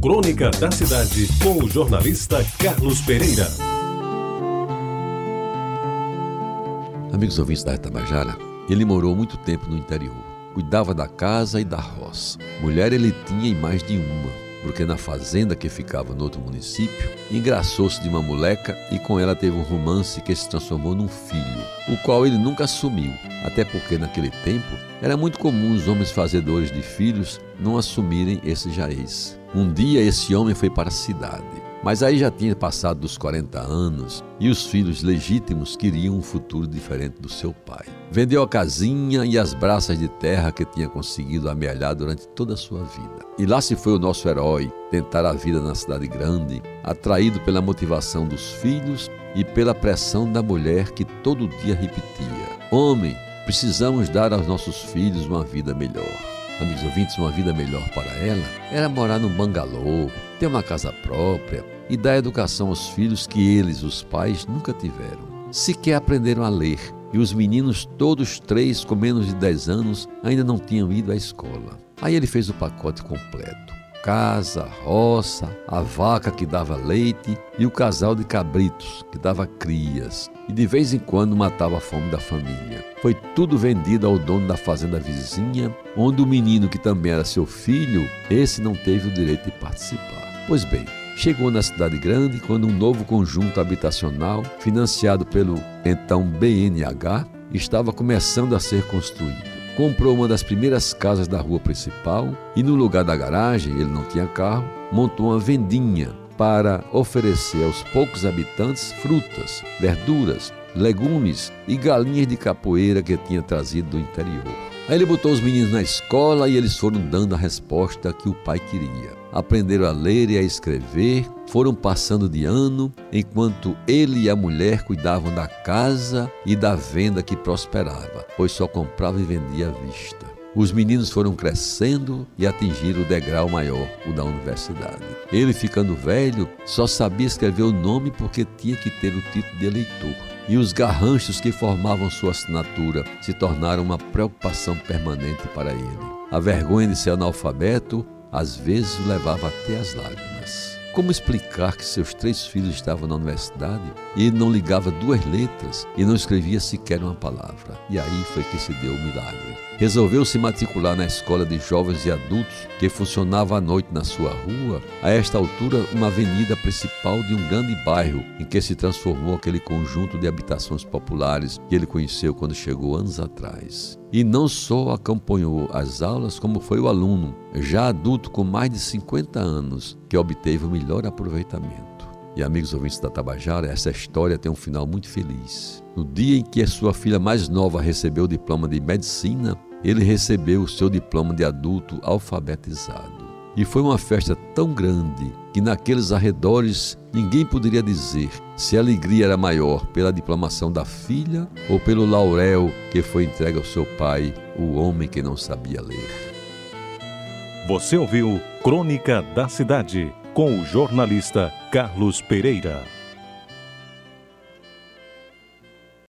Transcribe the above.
Crônica da Cidade, com o jornalista Carlos Pereira. Amigos ouvintes da Itabajara, ele morou muito tempo no interior. Cuidava da casa e da roça. Mulher ele tinha e mais de uma, porque na fazenda que ficava no outro município, engraçou-se de uma moleca e com ela teve um romance que se transformou num filho, o qual ele nunca assumiu, até porque naquele tempo era muito comum os homens fazedores de filhos não assumirem esse jaez. Um dia esse homem foi para a cidade, mas aí já tinha passado dos 40 anos e os filhos legítimos queriam um futuro diferente do seu pai. Vendeu a casinha e as braças de terra que tinha conseguido amealhar durante toda a sua vida. E lá se foi o nosso herói tentar a vida na cidade grande, atraído pela motivação dos filhos e pela pressão da mulher que todo dia repetia: Homem, precisamos dar aos nossos filhos uma vida melhor amigos ouvintes, uma vida melhor para ela era morar num bangalô, ter uma casa própria e dar educação aos filhos que eles, os pais, nunca tiveram. Sequer aprenderam a ler e os meninos, todos três com menos de 10 anos, ainda não tinham ido à escola. Aí ele fez o pacote completo casa, roça, a vaca que dava leite e o casal de cabritos que dava crias e de vez em quando matava a fome da família. Foi tudo vendido ao dono da fazenda vizinha, onde o menino que também era seu filho, esse não teve o direito de participar. Pois bem, chegou na cidade grande quando um novo conjunto habitacional, financiado pelo então BNH, estava começando a ser construído comprou uma das primeiras casas da rua principal e, no lugar da garagem, ele não tinha carro, montou uma vendinha para oferecer aos poucos habitantes frutas, verduras, legumes e galinhas de capoeira que tinha trazido do interior. Aí ele botou os meninos na escola e eles foram dando a resposta que o pai queria. Aprenderam a ler e a escrever, foram passando de ano, enquanto ele e a mulher cuidavam da casa e da venda que prosperava, pois só comprava e vendia à vista. Os meninos foram crescendo e atingiram o degrau maior, o da universidade. Ele, ficando velho, só sabia escrever o nome porque tinha que ter o título de eleitor. E os garranchos que formavam sua assinatura se tornaram uma preocupação permanente para ele. A vergonha de ser analfabeto às vezes o levava até as lágrimas. Como explicar que seus três filhos estavam na universidade e ele não ligava duas letras e não escrevia sequer uma palavra? E aí foi que se deu o milagre. Resolveu se matricular na escola de jovens e adultos que funcionava à noite na sua rua, a esta altura uma avenida principal de um grande bairro em que se transformou aquele conjunto de habitações populares que ele conheceu quando chegou anos atrás. E não só acompanhou as aulas, como foi o aluno, já adulto com mais de 50 anos, que obteve o melhor aproveitamento. E amigos ouvintes da Tabajara, essa história tem um final muito feliz. No dia em que a sua filha mais nova recebeu o diploma de medicina, ele recebeu o seu diploma de adulto alfabetizado. E foi uma festa tão grande que naqueles arredores ninguém poderia dizer se a alegria era maior pela diplomação da filha ou pelo laurel que foi entregue ao seu pai, o homem que não sabia ler. Você ouviu Crônica da Cidade com o jornalista Carlos Pereira.